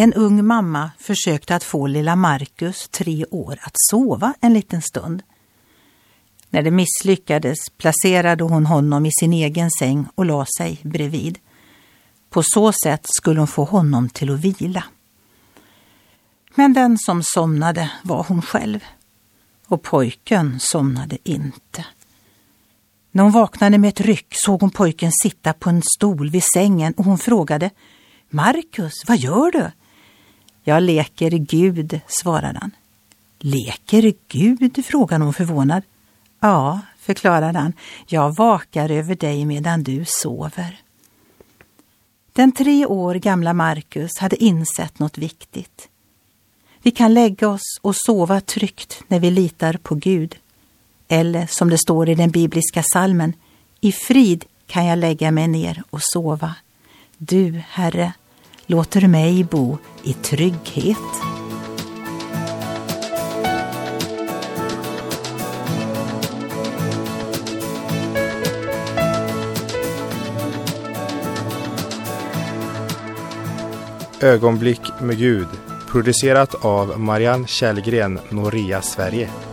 En ung mamma försökte att få lilla Marcus, tre år, att sova en liten stund. När det misslyckades placerade hon honom i sin egen säng och la sig bredvid. På så sätt skulle hon få honom till att vila. Men den som somnade var hon själv. Och pojken somnade inte. När hon vaknade med ett ryck såg hon pojken sitta på en stol vid sängen och hon frågade Marcus, vad gör du? Jag leker Gud, svarade han. Leker Gud? frågade hon förvånad. Ja, förklarade han, jag vakar över dig medan du sover. Den tre år gamla Marcus hade insett något viktigt. Vi kan lägga oss och sova tryggt när vi litar på Gud. Eller som det står i den bibliska salmen, i frid kan jag lägga mig ner och sova. Du, Herre, låter mig bo i trygghet. Ögonblick med Gud producerat av Marianne Källgren, Noria Sverige.